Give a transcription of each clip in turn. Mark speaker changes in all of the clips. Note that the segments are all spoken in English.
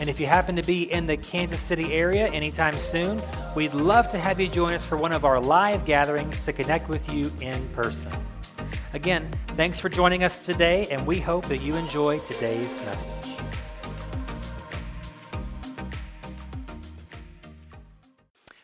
Speaker 1: And if you happen to be in the Kansas City area anytime soon, we'd love to have you join us for one of our live gatherings to connect with you in person. Again, thanks for joining us today, and we hope that you enjoy today's message.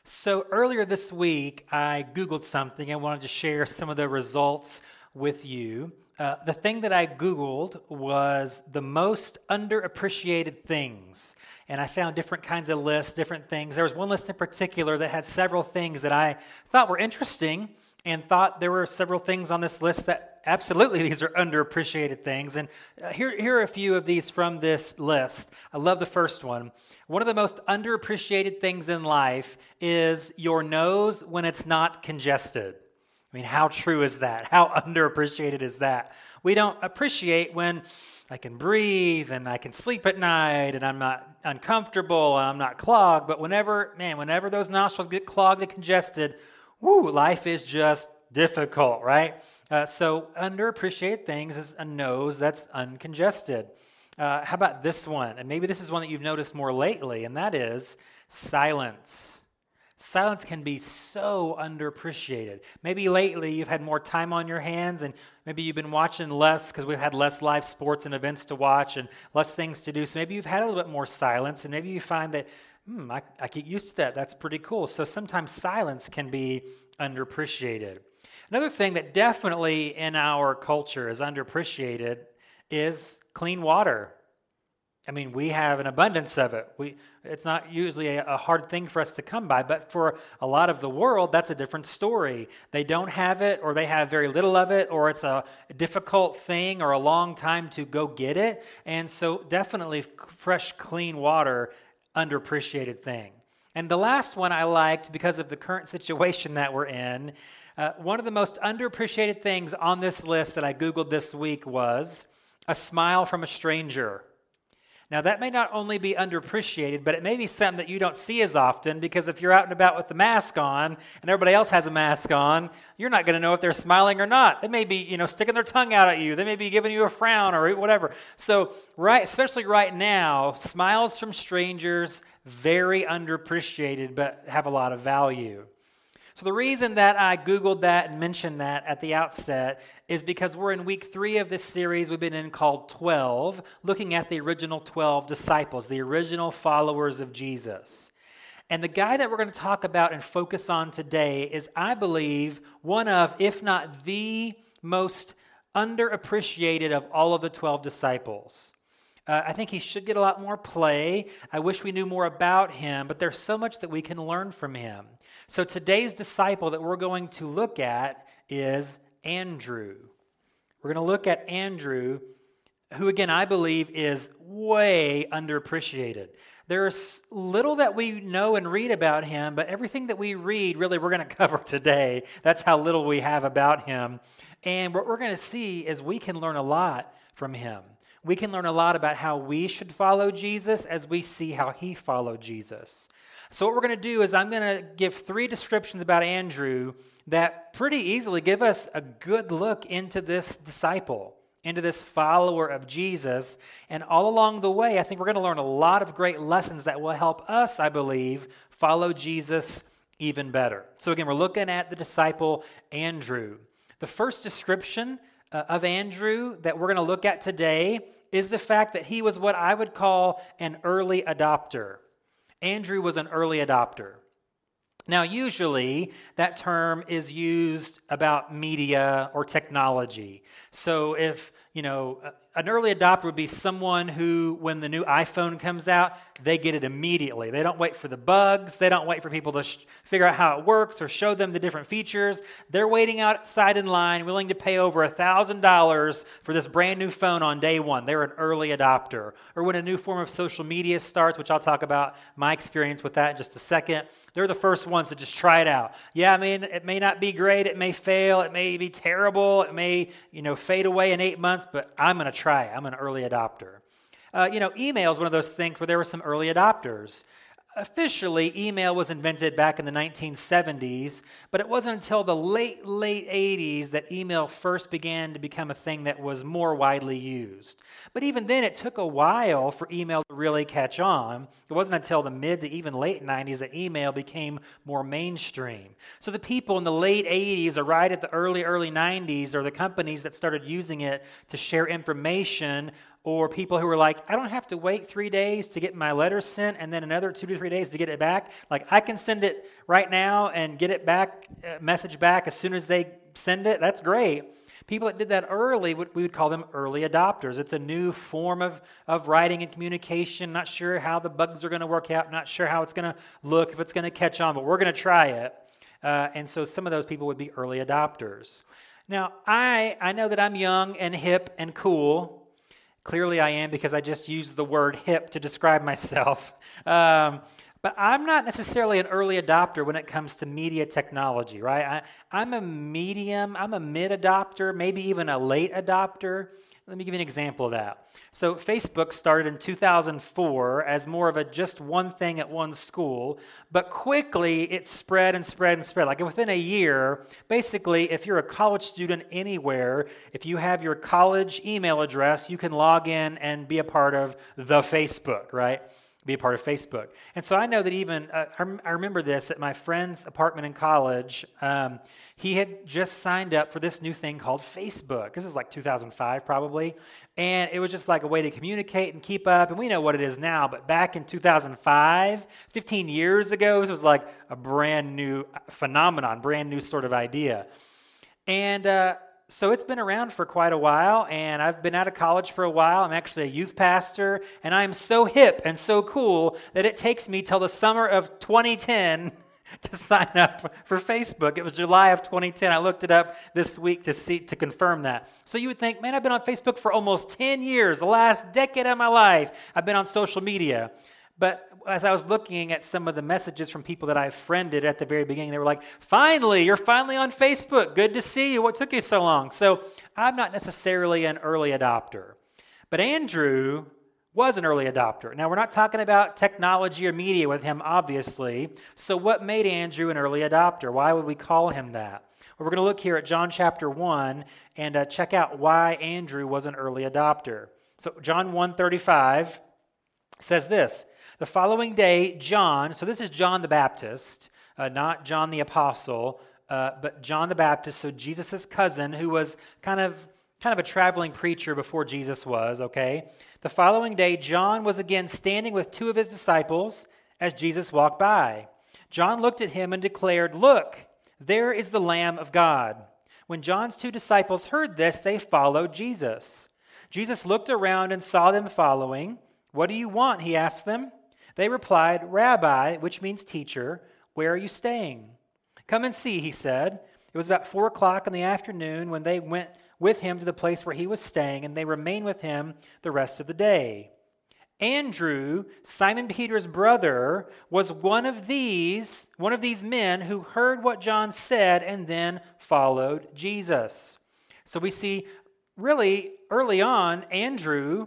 Speaker 1: So, earlier this week, I Googled something. and wanted to share some of the results with you. Uh, the thing that I Googled was the most underappreciated things. And I found different kinds of lists, different things. There was one list in particular that had several things that I thought were interesting and thought there were several things on this list that absolutely these are underappreciated things. And uh, here, here are a few of these from this list. I love the first one. One of the most underappreciated things in life is your nose when it's not congested. I mean, how true is that? How underappreciated is that? We don't appreciate when I can breathe and I can sleep at night and I'm not uncomfortable and I'm not clogged. But whenever, man, whenever those nostrils get clogged and congested, whoo, life is just difficult, right? Uh, so, underappreciated things is a nose that's uncongested. Uh, how about this one? And maybe this is one that you've noticed more lately, and that is silence. Silence can be so underappreciated. Maybe lately you've had more time on your hands and maybe you've been watching less because we've had less live sports and events to watch and less things to do. So maybe you've had a little bit more silence and maybe you find that, hmm, I, I get used to that. That's pretty cool. So sometimes silence can be underappreciated. Another thing that definitely in our culture is underappreciated is clean water. I mean, we have an abundance of it. We, it's not usually a, a, hard thing for us to come by, but for a lot of the world, that's a different story. They don't have it, or they have very little of it, or it's a difficult thing or a long time to go get it. And so, definitely, fresh, clean water, underappreciated thing. And the last one I liked because of the current situation that we're in. Uh, one of the most underappreciated things on this list that I Googled this week was a smile from a stranger. Now, that may not only be underappreciated, but it may be something that you don't see as often because if you're out and about with the mask on and everybody else has a mask on, you're not going to know if they're smiling or not. They may be, you know, sticking their tongue out at you. They may be giving you a frown or whatever. So, right, especially right now, smiles from strangers very underappreciated but have a lot of value. So, the reason that I Googled that and mentioned that at the outset is because we're in week three of this series we've been in called 12, looking at the original 12 disciples, the original followers of Jesus. And the guy that we're going to talk about and focus on today is, I believe, one of, if not the most underappreciated of all of the 12 disciples. Uh, I think he should get a lot more play. I wish we knew more about him, but there's so much that we can learn from him. So today's disciple that we're going to look at is Andrew. We're going to look at Andrew, who, again, I believe is way underappreciated. There's little that we know and read about him, but everything that we read, really, we're going to cover today. That's how little we have about him. And what we're going to see is we can learn a lot from him. We can learn a lot about how we should follow Jesus as we see how he followed Jesus. So, what we're going to do is, I'm going to give three descriptions about Andrew that pretty easily give us a good look into this disciple, into this follower of Jesus. And all along the way, I think we're going to learn a lot of great lessons that will help us, I believe, follow Jesus even better. So, again, we're looking at the disciple Andrew. The first description uh, of Andrew that we're going to look at today is the fact that he was what I would call an early adopter. Andrew was an early adopter. Now, usually that term is used about media or technology. So, if you know an early adopter would be someone who, when the new iPhone comes out, they get it immediately. They don't wait for the bugs. They don't wait for people to sh- figure out how it works or show them the different features. They're waiting outside in line, willing to pay over $1,000 for this brand new phone on day one. They're an early adopter. Or when a new form of social media starts, which I'll talk about my experience with that in just a second, they're the first ones to just try it out. Yeah, I mean, it may not be great. It may fail. It may be terrible. It may, you know, fade away in eight months, but I'm going to try it. I'm an early adopter. Uh, you know, email is one of those things where there were some early adopters. Officially, email was invented back in the 1970s, but it wasn't until the late, late 80s that email first began to become a thing that was more widely used. But even then, it took a while for email to really catch on. It wasn't until the mid to even late 90s that email became more mainstream. So the people in the late 80s or right at the early, early 90s are the companies that started using it to share information or people who are like, I don't have to wait three days to get my letter sent and then another two to three days to get it back. Like, I can send it right now and get it back, uh, message back as soon as they send it. That's great. People that did that early, we would call them early adopters. It's a new form of, of writing and communication. Not sure how the bugs are going to work out, not sure how it's going to look, if it's going to catch on, but we're going to try it. Uh, and so some of those people would be early adopters. Now, I, I know that I'm young and hip and cool, Clearly, I am because I just used the word hip to describe myself. Um, but I'm not necessarily an early adopter when it comes to media technology, right? I, am a medium, I'm a mid adopter, maybe even a late adopter. Let me give you an example of that. So, Facebook started in 2004 as more of a just one thing at one school, but quickly it spread and spread and spread. Like within a year, basically, if you're a college student anywhere, if you have your college email address, you can log in and be a part of the Facebook, right? Be a part of Facebook. And so I know that even, uh, I, remember this at my friend's apartment in college. Um, he had just signed up for this new thing called Facebook. This is like 2005 probably. And it was just like a way to communicate and keep up. And we know what it is now, but back in 2005, 15 years ago, this was like a brand new phenomenon, brand new sort of idea. And, uh, so it's been around for quite a while, and I've been out of college for a while. I'm actually a youth pastor, and I'm so hip and so cool that it takes me till the summer of 2010 to sign up for Facebook. It was July of 2010. I looked it up this week to see to confirm that. So you would think, man, I've been on Facebook for almost 10 years, the last decade of my life. I've been on social media. But as I was looking at some of the messages from people that I friended at the very beginning, they were like, finally, you're finally on Facebook. Good to see you. What took you so long? So I'm not necessarily an early adopter. But Andrew was an early adopter. Now, we're not talking about technology or media with him, obviously. So, what made Andrew an early adopter? Why would we call him that? Well, we're going to look here at John chapter 1 and uh, check out why Andrew was an early adopter. So, John 1 35 says this the following day, John, so this is John the Baptist, uh, not John the Apostle, uh, but John the Baptist, so Jesus' cousin, who was kind of kind of a traveling preacher before Jesus was, okay? The following day, John was again standing with two of his disciples as Jesus walked by. John looked at him and declared, Look, there is the Lamb of God. When John's two disciples heard this, they followed Jesus. Jesus looked around and saw them following. What do you want? He asked them. They replied, Rabbi, which means teacher, where are you staying? Come and see, he said. It was about four o'clock in the afternoon when they went with him to the place where he was staying, and they remained with him the rest of the day. Andrew, Simon Peter's brother, was one of these, one of these men who heard what John said and then followed Jesus. So we see really early on, Andrew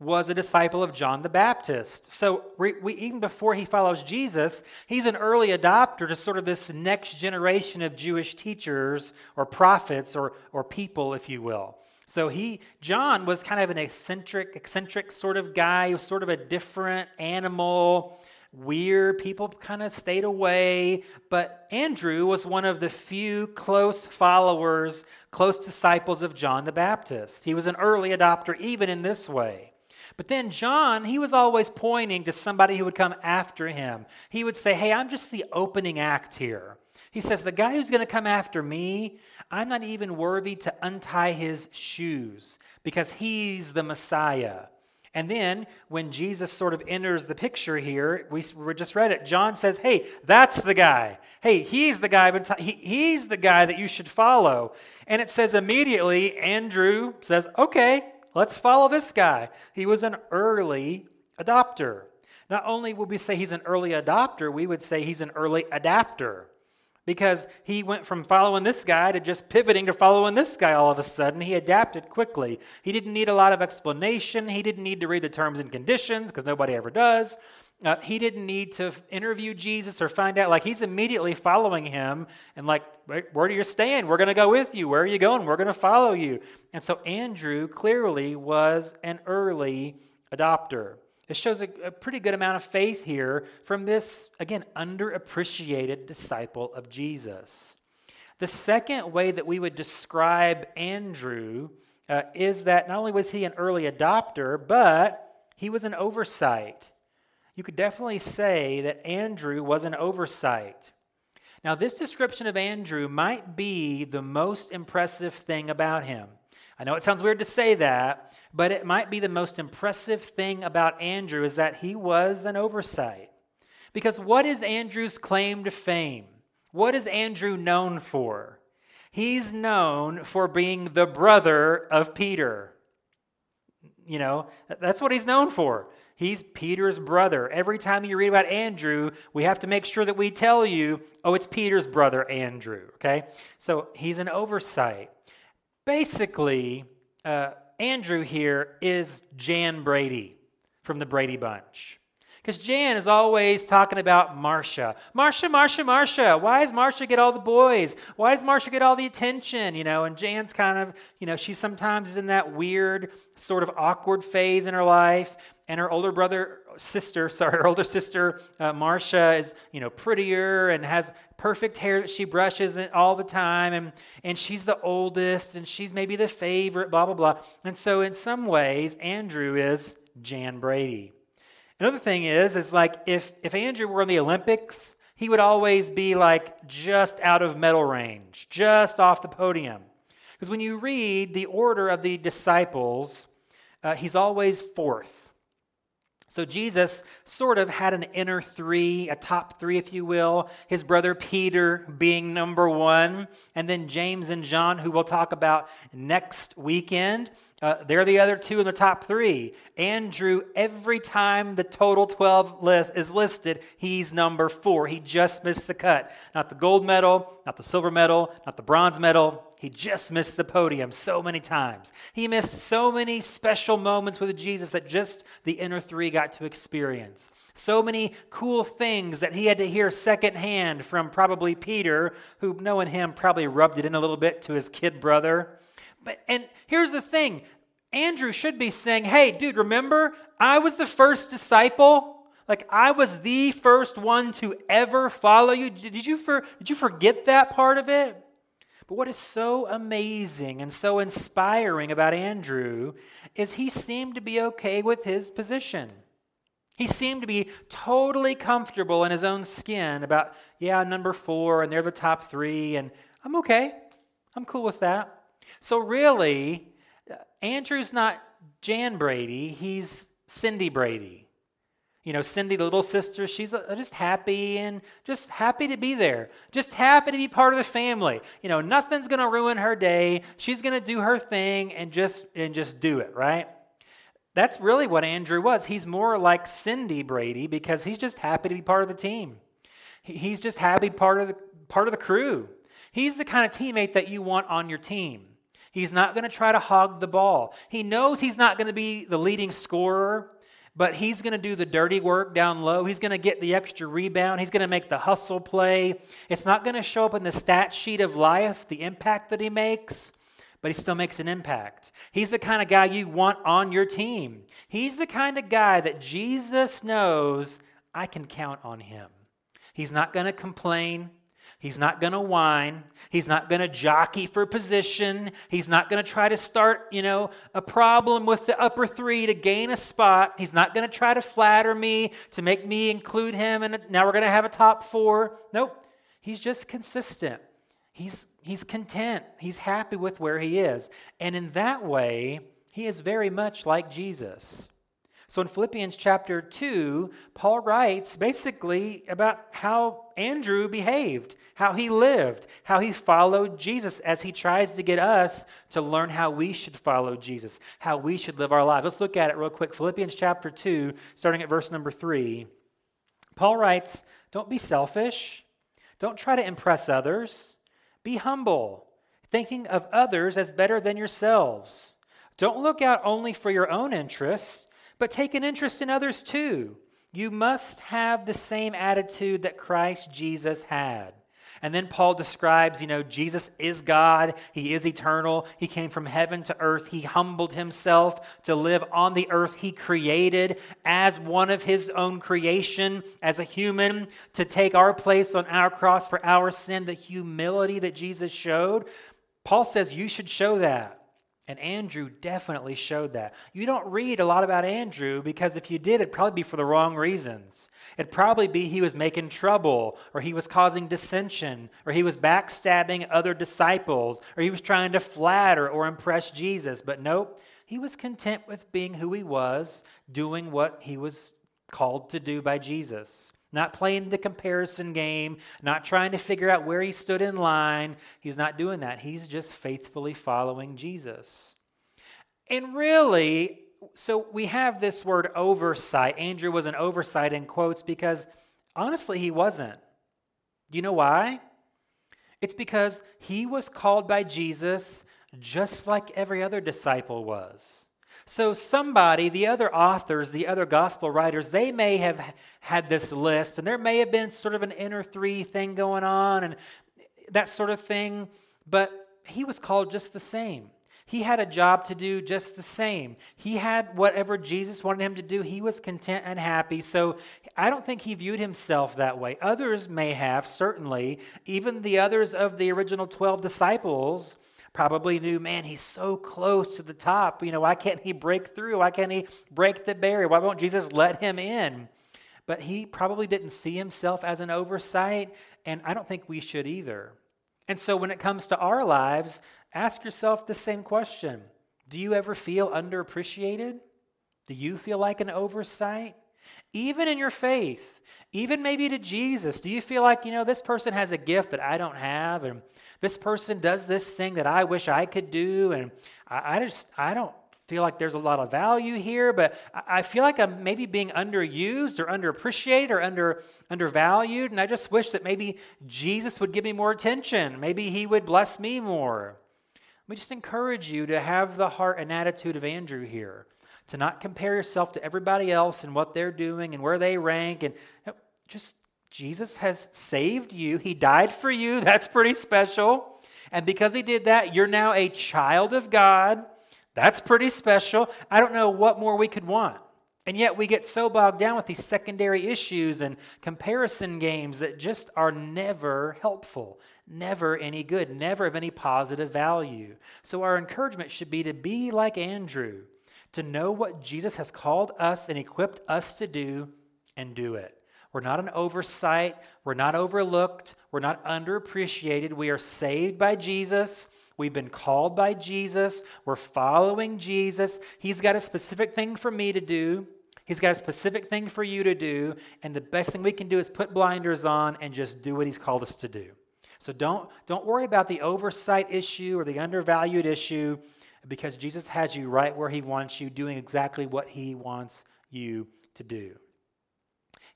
Speaker 1: was a disciple of John the Baptist. So, we, we, even before he follows Jesus, he's an early adopter to sort of this next generation of Jewish teachers or prophets or, or people, if you will. So he, John was kind of an eccentric, eccentric sort of guy. He was sort of a different animal, weird. People kind of stayed away. But Andrew was one of the few close followers, close disciples of John the Baptist. He was an early adopter, even in this way. But then John, he was always pointing to somebody who would come after him. He would say, Hey, I'm just the opening act here. He says, The guy who's going to come after me, I'm not even worthy to untie his shoes because he's the Messiah. And then when Jesus sort of enters the picture here, we, we just read it. John says, Hey, that's the guy. Hey, he's the guy. He, he's the guy that you should follow. And it says immediately, Andrew says, Okay, let's follow this guy. He was an early adopter. Not only would we say he's an early adopter, we would say he's an early adapter because he went from following this guy to just pivoting to following this guy all of a sudden. He adapted quickly. He didn't need a lot of explanation. He didn't need to read the terms and conditions because nobody ever does. Uh, he didn't need to interview Jesus or find out. Like, he's immediately following him and, like, where do you stand? We're going to go with you. Where are you going? We're going to follow you. And so, Andrew clearly was an early adopter. It shows a, a, pretty good amount of faith here from this, again, underappreciated disciple of Jesus. The second way that we would describe Andrew uh, is that not only was he an early adopter, but he was an oversight. You could definitely say that Andrew was an oversight. Now, this description of Andrew might be the most impressive thing about him. I know it sounds weird to say that, but it might be the most impressive thing about Andrew is that he was an oversight. Because what is Andrew's claim to fame? What is Andrew known for? He's known for being the brother of Peter. You know, that's what he's known for. He's Peter's brother. Every time you read about Andrew, we have to make sure that we tell you, oh, it's Peter's brother, Andrew. Okay? So he's an oversight. Basically, uh, Andrew here is Jan Brady from the Brady Bunch. Because Jan is always talking about Marcia. Marcia, Marcia, Marcia. Why does Marcia get all the boys? Why does Marcia get all the attention? You know, and Jan's kind of, you know, she sometimes is in that weird, sort of awkward phase in her life. And her older brother, sister, sorry, her older sister, uh, Marcia, is, you know, prettier and has perfect hair that she brushes all the time, and, and she's the oldest, and she's maybe the favorite, blah, blah, blah. And so, in some ways, Andrew is Jan Brady. Another thing is, is like if, if Andrew were in the Olympics, he would always be like just out of medal range, just off the podium. Because when you read the order of the disciples, uh, he's always fourth. So Jesus sort of had an inner three, a top three, if you will. His brother Peter being number one, and then James and John, who we'll talk about next weekend. Uh, they're the other two in the top three. Andrew, every time the total 12 list is listed, he's number four. He just missed the cut. Not the gold medal, not the silver medal, not the bronze medal, he just missed the podium so many times. He missed so many special moments with Jesus that just the inner three got to experience. So many cool things that he had to hear secondhand from probably Peter, who, knowing him, probably rubbed it in a little bit to his kid brother. But and here's the thing Andrew should be saying, Hey, dude, remember, I was the first disciple. Like I was the first one to ever follow you. Did you, for, did you forget that part of it? But what is so amazing and so inspiring about Andrew is he seemed to be okay with his position. He seemed to be totally comfortable in his own skin about, yeah, number four, and they're the top three, and I'm okay. I'm cool with that. So, really, Andrew's not Jan Brady, he's Cindy Brady. You know, Cindy, the little sister, she's uh, just happy and just happy to be there. Just happy to be part of the family. You know, nothing's going to ruin her day. She's going to do her thing and just and just do it, right? That's really what Andrew was. He's more like Cindy Brady because he's just happy to be part of the team. He's just happy part of the part of the crew. He's the kind of teammate that you want on your team. He's not going to try to hog the ball. He knows he's not going to be the leading scorer but he's going to do the dirty work down low. He's going to get the extra rebound. He's going to make the hustle play. It's not going to show up in the stat sheet of life, the impact that he makes, but he still makes an impact. He's the kind of guy you want on your team. He's the kind of guy that Jesus knows I can count on him. He's not going to complain. He's not going to whine. He's not going to jockey for position. He's not going to try to start, you know, a problem with the upper three to gain a spot. He's not going to try to flatter me to make me include him. And now we're going to have a top four. Nope. He's just consistent. He's, he's content. He's happy with where he is. And in that way, he is very much like Jesus. So in Philippians chapter 2, Paul writes basically about how Andrew behaved, how he lived, how he followed Jesus as he tries to get us to learn how we should follow Jesus, how we should live our lives. Let's look at it real quick. Philippians chapter 2, starting at verse number 3. Paul writes, Don't be selfish. Don't try to impress others. Be humble, thinking of others as better than yourselves. Don't look out only for your own interests, but take an interest in others too. You must have the same attitude that Christ Jesus had. And then Paul describes, you know, Jesus is God. He is eternal. He came from heaven to earth. He humbled himself to live on the earth he created as one of his own creation, as a human, to take our place on our cross for our sin, the humility that Jesus showed. Paul says you should show that. And Andrew definitely showed that. You don't read a lot about Andrew because if you did, it'd probably be for the wrong reasons. It'd probably be he was making trouble, or he was causing dissension, or he was backstabbing other disciples, or he was trying to flatter or impress Jesus. But nope, he was content with being who he was, doing what he was called to do by Jesus not playing the comparison game, not trying to figure out where he stood in line. He's not doing that. He's just faithfully following Jesus. And really, so we have this word oversight. Andrew was an oversight in quotes because honestly, he wasn't. Do you know why? It's because he was called by Jesus just like every other disciple was. So, somebody, the other authors, the other gospel writers, they may have had this list, and there may have been sort of an inner three thing going on and that sort of thing, but he was called just the same. He had a job to do just the same. He had whatever Jesus wanted him to do. He was content and happy. So I don't think he viewed himself that way. Others may have, certainly. Even the others of the original 12 disciples probably knew, man, he's so close to the top. You know, why can't he break through? Why can't he break the barrier? Why won't Jesus let him in? But he probably didn't see himself as an oversight, and I don't think we should either. And so when it comes to our lives, ask yourself the same question Do you ever feel underappreciated? Do you feel like an oversight? Even in your faith, even maybe to Jesus, do you feel like, you know, this person has a gift that I don't have? And this person does this thing that I wish I could do, and I, I just I don't feel like there's a lot of value here, but I feel like I'm maybe being underused or underappreciated or under undervalued, and I just wish that maybe Jesus would give me more attention. Maybe he would bless me more. Let me just encourage you to have the heart and attitude of Andrew here, to not compare yourself to everybody else and what they're doing and where they rank, and just Jesus has saved you. He died for you. That's pretty special. And because he did that, you're now a child of God. That's pretty special. I don't know what more we could want. And yet we get so bogged down with these secondary issues and comparison games that just are never helpful, never any good, never of any positive value. So our encouragement should be to be like Andrew, to know what Jesus has called us and equipped us to do and do it. We're not an oversight. We're not overlooked. We're not underappreciated. We are saved by Jesus. We've been called by Jesus. We're following Jesus. He's got a specific thing for me to do. He's got a specific thing for you to do. And the best thing we can do is put blinders on and just do what He's called us to do. So don't, don't worry about the oversight issue or the undervalued issue because Jesus has you right where He wants you, doing exactly what He wants you to do.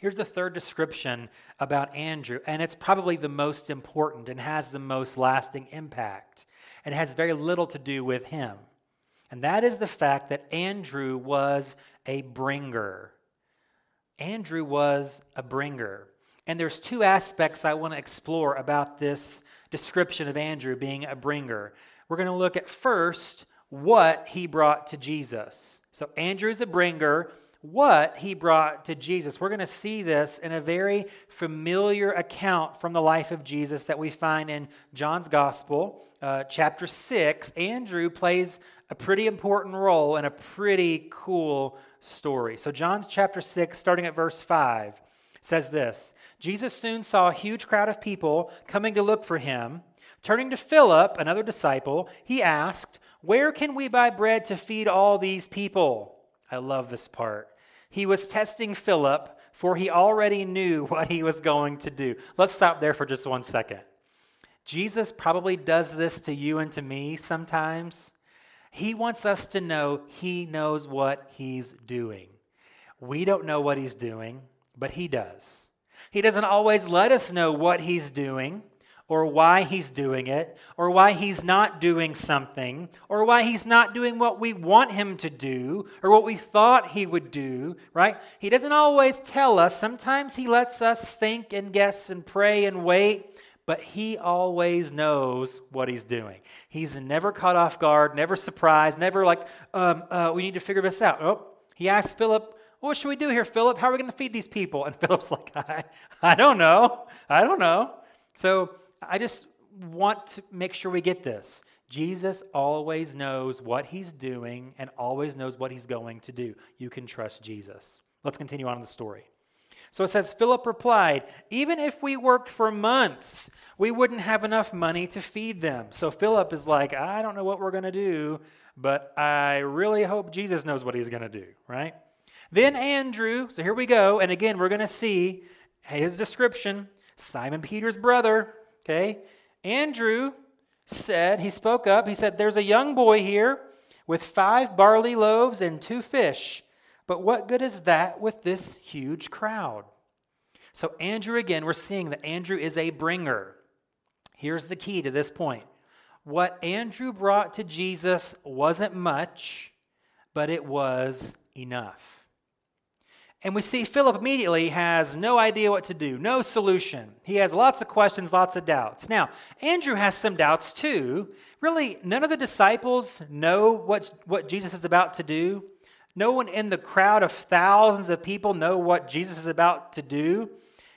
Speaker 1: Here's the third description about Andrew, and it's probably the most important and has the most lasting impact, and has very little to do with him. And that is the fact that Andrew was a bringer. Andrew was a bringer. And there's two aspects I want to explore about this description of Andrew being a bringer. We're going to look at first what he brought to Jesus. So Andrew is a bringer what he brought to Jesus. We're going to see this in a very familiar account from the life of Jesus that we find in John's Gospel, uh, chapter 6. Andrew plays a pretty important role in a pretty cool story. So, John's chapter 6, starting at verse 5, says this Jesus soon saw a huge crowd of people coming to look for him. Turning to Philip, another disciple, he asked, Where can we buy bread to feed all these people? I love this part. He was testing Philip, for he already knew what he was going to do. Let's stop there for just one second. Jesus probably does this to you and to me sometimes. He wants us to know he knows what he's doing. We don't know what he's doing, but he does. He doesn't always let us know what he's doing or why he's doing it, or why he's not doing something, or why he's not doing what we want him to do, or what we thought he would do, right? He doesn't always tell us. Sometimes he lets us think and guess and pray and wait but he always knows what he's doing. He's never caught off guard, never surprised, never like, um, uh, we need to figure this out. Oh, he asked Philip, What should we do here, Philip? How are we going to feed these people? And Philip's like, I, I don't know. I don't know. So I just want to make sure we get this. Jesus always knows what he's doing and always knows what he's going to do. You can trust Jesus. Let's continue on in the story. So it says, Philip replied, Even if we worked for months, we wouldn't have enough money to feed them. So Philip is like, I don't know what we're going to do, but I really hope Jesus knows what he's going to do, right? Then Andrew, so here we go. And again, we're going to see his description Simon Peter's brother, okay? Andrew said, he spoke up, he said, There's a young boy here with five barley loaves and two fish. But what good is that with this huge crowd? So, Andrew, again, we're seeing that Andrew is a bringer. Here's the key to this point what Andrew brought to Jesus wasn't much, but it was enough. And we see Philip immediately has no idea what to do, no solution. He has lots of questions, lots of doubts. Now, Andrew has some doubts too. Really, none of the disciples know what, what Jesus is about to do. No one in the crowd of thousands of people know what Jesus is about to do.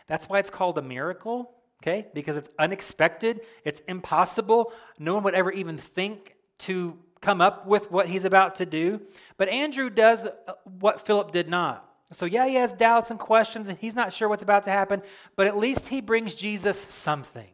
Speaker 1: That's why it's called a miracle, okay? Because it's unexpected, it's impossible. No one would ever even think to come up with what he's about to do. But Andrew does uh, what Philip did not. So, yeah, he has doubts and questions, and he's not sure what's about to happen, but at least he brings Jesus something.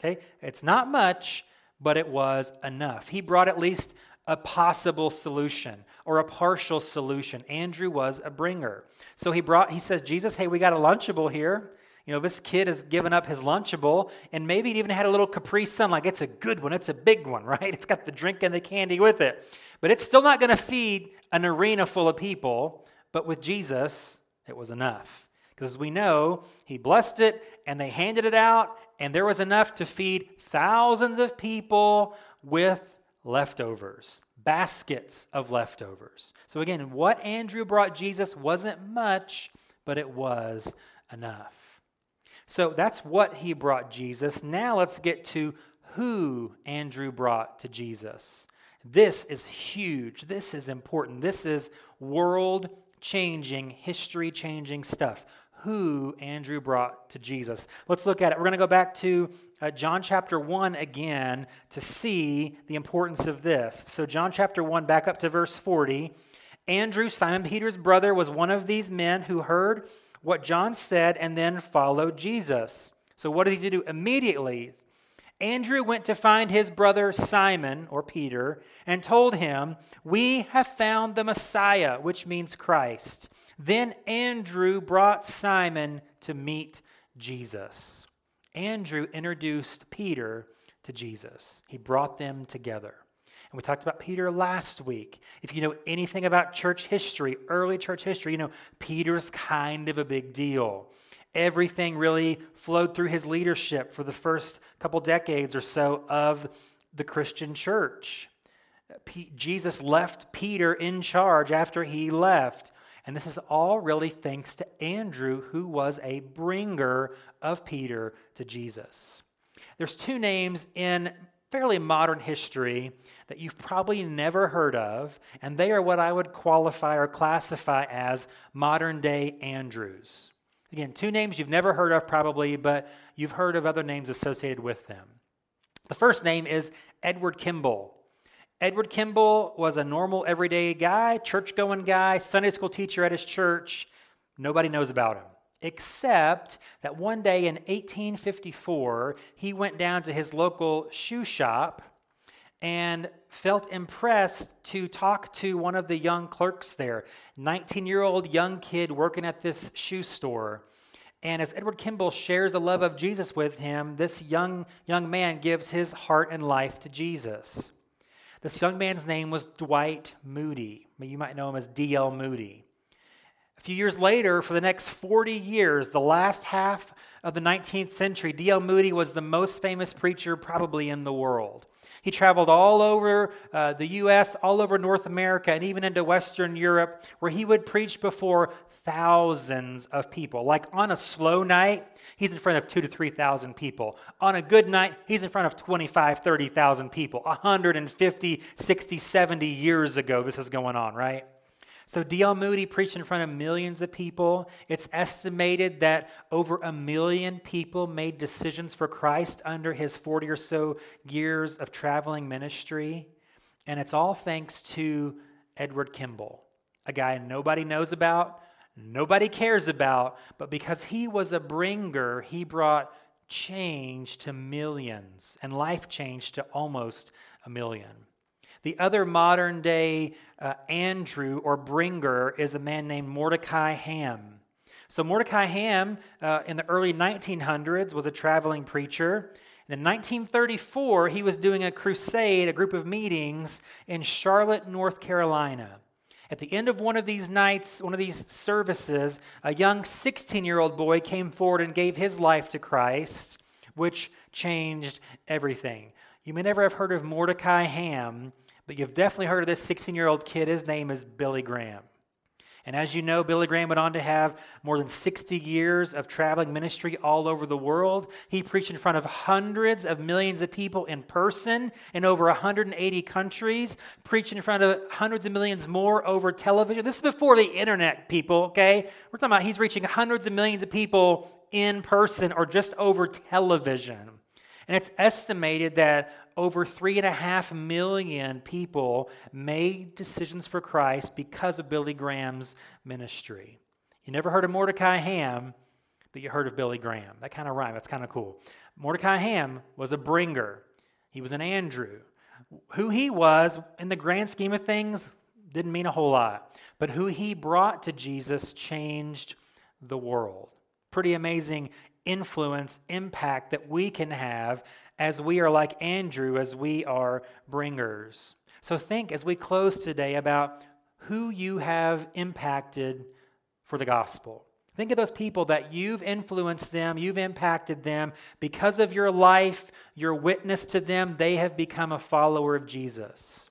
Speaker 1: Okay? It's not much, but it was enough. He brought at least a possible solution or a partial solution. Andrew was a bringer. So he brought, he says, Jesus, hey, we got a Lunchable here. You know, this kid has given up his Lunchable, and maybe it even had a little Capri Sun. Like, it's a good one, it's a big one, right? It's got the drink and the candy with it. But it's still not going to feed an arena full of people. But with Jesus, it was enough. Because as we know, he blessed it and they handed it out, and there was enough to feed thousands of people with leftovers, baskets of leftovers. So, again, what Andrew brought Jesus wasn't much, but it was enough. So, that's what he brought Jesus. Now, let's get to who Andrew brought to Jesus. This is huge. This is important. This is world changing, history changing stuff who Andrew brought to Jesus. Let's look at it. We're going to go back to uh, John chapter 1 again to see the importance of this. So, John chapter 1, back up to verse 40. Andrew, Simon Peter's brother, was one of these men who heard what John said and then followed Jesus. So, what did he do? Immediately, Andrew went to find his brother Simon, or Peter, and told him, We have found the Messiah, which means Christ. Then Andrew brought Simon to meet Jesus. Andrew introduced Peter to Jesus, he brought them together. And we talked about Peter last week. If you know anything about church history, early church history, you know Peter's kind of a big deal. Everything really flowed through his leadership for the first couple decades or so of the Christian church. P- Jesus left Peter in charge after he left. And this is all really thanks to Andrew, who was a bringer of Peter to Jesus. There's two names in fairly modern history that you've probably never heard of, and they are what I would qualify or classify as modern day Andrews. Again, two names you've never heard of probably, but you've heard of other names associated with them. The first name is Edward Kimball. Edward Kimball was a normal, everyday guy, church going guy, Sunday school teacher at his church. Nobody knows about him. except that one day in 1854, he went down to his local shoe shop and felt impressed to talk to one of the young clerks there, 19 year old young kid working at this shoe store. And as Edward Kimball shares the love of Jesus with him, this young, young man gives his heart and life to Jesus. This young man's name was Dwight Moody. You might know him as D.L. Moody. Few years later, for the next 40 years, the last half of the 19th century, D.L. Moody was the most famous preacher probably in the world. He traveled all over uh, the U.S., all over North America, and even into Western Europe, where he would preach before thousands of people. Like on a slow night, he's in front of two to 3,000 people. On a good night, he's in front of 25, 30,000 people. 150, 60, 70 years ago, this is going on, right? So D.L. Moody preached in front of millions of people. It's estimated that over a million people made decisions for Christ under his 40 or so years of traveling ministry. And it's all thanks to Edward Kimball, a guy nobody knows about, nobody cares about, but because he was a bringer, he brought change to millions and life change to almost a million. The other modern day uh, Andrew or bringer is a man named Mordecai Ham. So, Mordecai Ham uh, in the early 1900s was a traveling preacher. In 1934, he was doing a crusade, a group of meetings in Charlotte, North Carolina. At the end of one of these nights, one of these services, a young 16 year old boy came forward and gave his life to Christ, which changed everything. You may never have heard of Mordecai Ham, but you've definitely heard of this 16 year old kid. His name is Billy Graham. And as you know, Billy Graham went on to have more than 60 years of traveling ministry all over the world. He preached in front of hundreds of millions of people in person in over 180 countries, preached in front of hundreds of millions more over television. This is before the internet, people, okay? We're talking about he's reaching hundreds of millions of people in person or just over television. And it's estimated that over three and a half million people made decisions for Christ because of Billy Graham's ministry. You never heard of Mordecai Ham, but you heard of Billy Graham. That kind of rhyme. That's kind of cool. Mordecai Ham was a bringer, he was an Andrew. Who he was, in the grand scheme of things, didn't mean a whole lot. But who he brought to Jesus changed the world. Pretty amazing influence, impact that we can have as we are like Andrew, as we are bringers. So think as we close today about who you have impacted for the gospel. Think of those people that you've influenced them, you've impacted them. Because of your life, your witness to them, they have become a follower of Jesus.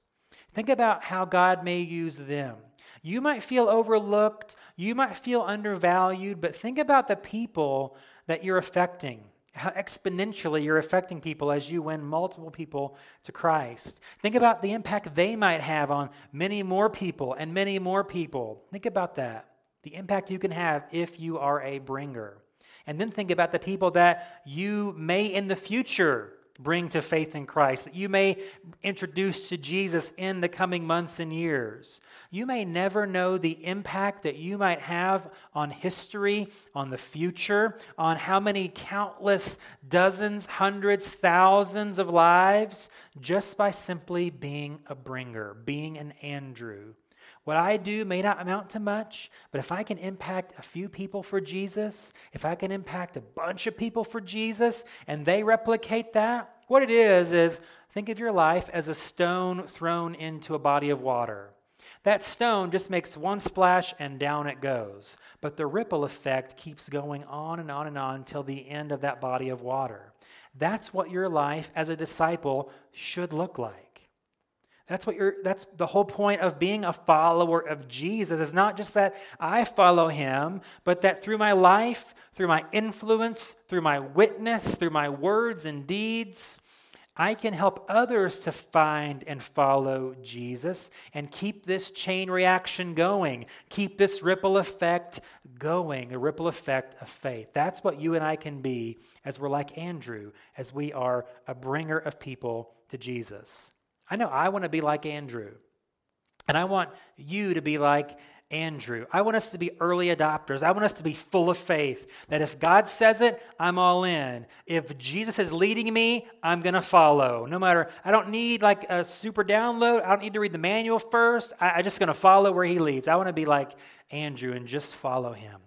Speaker 1: Think about how God may use them. You might feel overlooked, you might feel undervalued, but think about the people that you're affecting how exponentially you're affecting people as you win multiple people to Christ. Think about the impact they might have on many more people and many more people. Think about that. The impact you can have if you are a bringer. And then think about the people that you may in the future bring to faith in Christ, that you may introduce to Jesus in the coming months and years. You may never know the impact that you might have on history, on the future, on how many countless dozens, hundreds, thousands of lives just by simply being a bringer, being an Andrew. What I do may not amount to much, but if I can impact a few people for Jesus, if I can impact a bunch of people for Jesus, and they replicate that, what it is is think of your life as a stone thrown into a body of water. That stone just makes one splash and down it goes. But the ripple effect keeps going on and on and on till the end of that body of water. That's what your life as a disciple should look like. That's what you're that's the whole point of being a follower of Jesus is not just that I follow him, but that through my life, through my influence, through my witness, through my words and deeds, I can help others to find and follow Jesus and keep this chain reaction going, keep this ripple effect going, a ripple effect of faith. That's what you and I can be as we're like Andrew, as we are a bringer of people to Jesus. I know I want to be like Andrew. And I want you to be like Andrew. I want us to be early adopters. I want us to be full of faith that if God says it, I'm all in. If Jesus is leading me, I'm going to follow. No matter, I don't need like a super download. I don't need to read the manual first. I, I'm just going to follow where he leads. I want to be like Andrew and just follow him.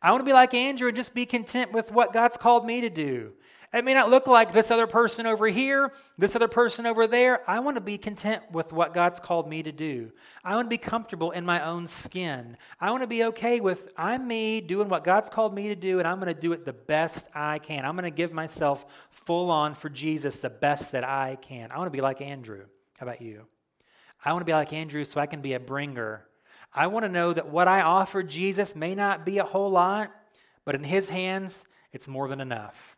Speaker 1: I want to be like Andrew and just be content with what God's called me to do. It may not look like this other person over here, this other person over there. I want to be content with what God's called me to do. I want to be comfortable in my own skin. I want to be okay with I'm me doing what God's called me to do, and I'm going to do it the best I can. I'm going to give myself full on for Jesus the best that I can. I want to be like Andrew. How about you? I want to be like Andrew so I can be a bringer. I want to know that what I offer Jesus may not be a whole lot, but in his hands, it's more than enough.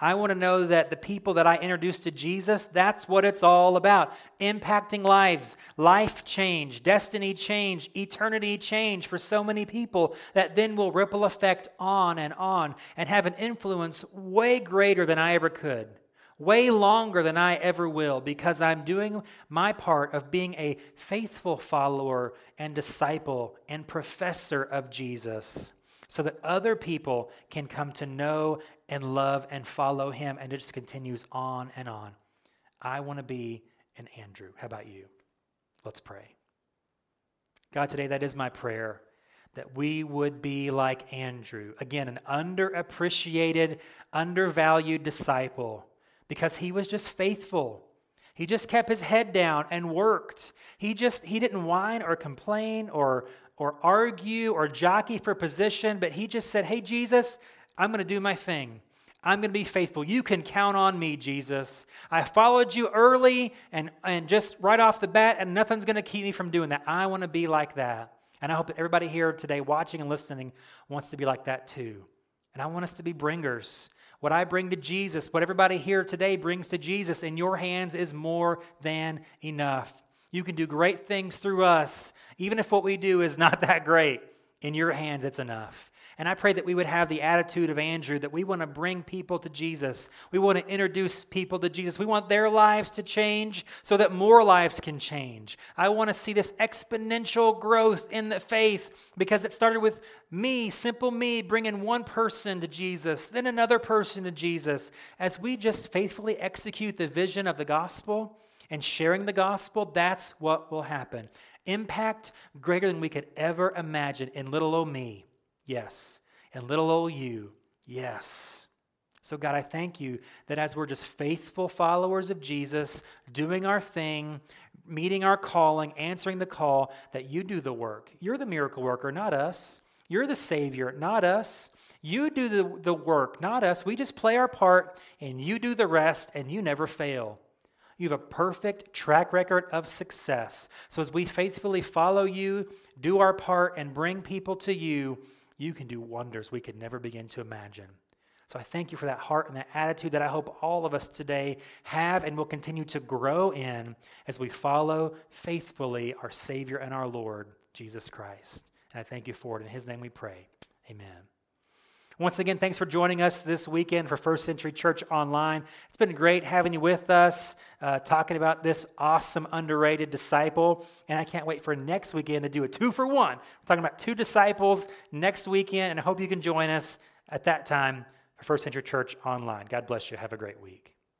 Speaker 1: I want to know that the people that I introduce to Jesus, that's what it's all about. Impacting lives, life change, destiny change, eternity change for so many people that then will ripple effect on and on and have an influence way greater than I ever could, way longer than I ever will, because I'm doing my part of being a faithful follower and disciple and professor of Jesus so that other people can come to know and love and follow him. And it just continues on and on. I want to be an Andrew. How about you? Let's pray. God, today that is my prayer that we would be like Andrew. Again, an underappreciated, undervalued disciple because he was just faithful. He just kept his head down and worked. He just he didn't whine or complain or or argue or jockey for position, but he just said, Hey, Jesus, I'm going to do my thing. I'm going to be faithful. You can count on me, Jesus. I followed you early and, and just right off the bat, and nothing's going to keep me from doing that. I want to be like that. And I hope that everybody here today, watching and listening, wants to be like that too. And I want us to be bringers. What I bring to Jesus, what everybody here today brings to Jesus in your hands is more than enough. You can do great things through us, even if what we do is not that great. In your hands, it's enough. And I pray that we would have the attitude of Andrew that we want to bring people to Jesus. We want to introduce people to Jesus. We want their lives to change so that more lives can change. I want to see this exponential growth in the faith because it started with me, simple me, bringing one person to Jesus, then another person to Jesus. As we just faithfully execute the vision of the gospel, and sharing the gospel, that's what will happen. Impact greater than we could ever imagine in little old me, yes. And little old you, yes. So, God, I thank you that as we're just faithful followers of Jesus, doing our thing, meeting our calling, answering the call, that you do the work. You're the miracle worker, not us. You're the Savior, not us. You do the, the work, not us. We just play our part, and you do the rest, and you never fail. You have a perfect track record of success. So, as we faithfully follow you, do our part, and bring people to you, you can do wonders we could never begin to imagine. So, I thank you for that heart and that attitude that I hope all of us today have and will continue to grow in as we follow faithfully our Savior and our Lord, Jesus Christ. And I thank you for it. In His name we pray. Amen. Once again, thanks for joining us this weekend for First Century Church Online. It's been great having you with us, uh, talking about this awesome, underrated disciple. And I can't wait for next weekend to do a two for one. We're talking about two disciples next weekend, and I hope you can join us at that time for First Century Church Online. God bless you. Have a great week.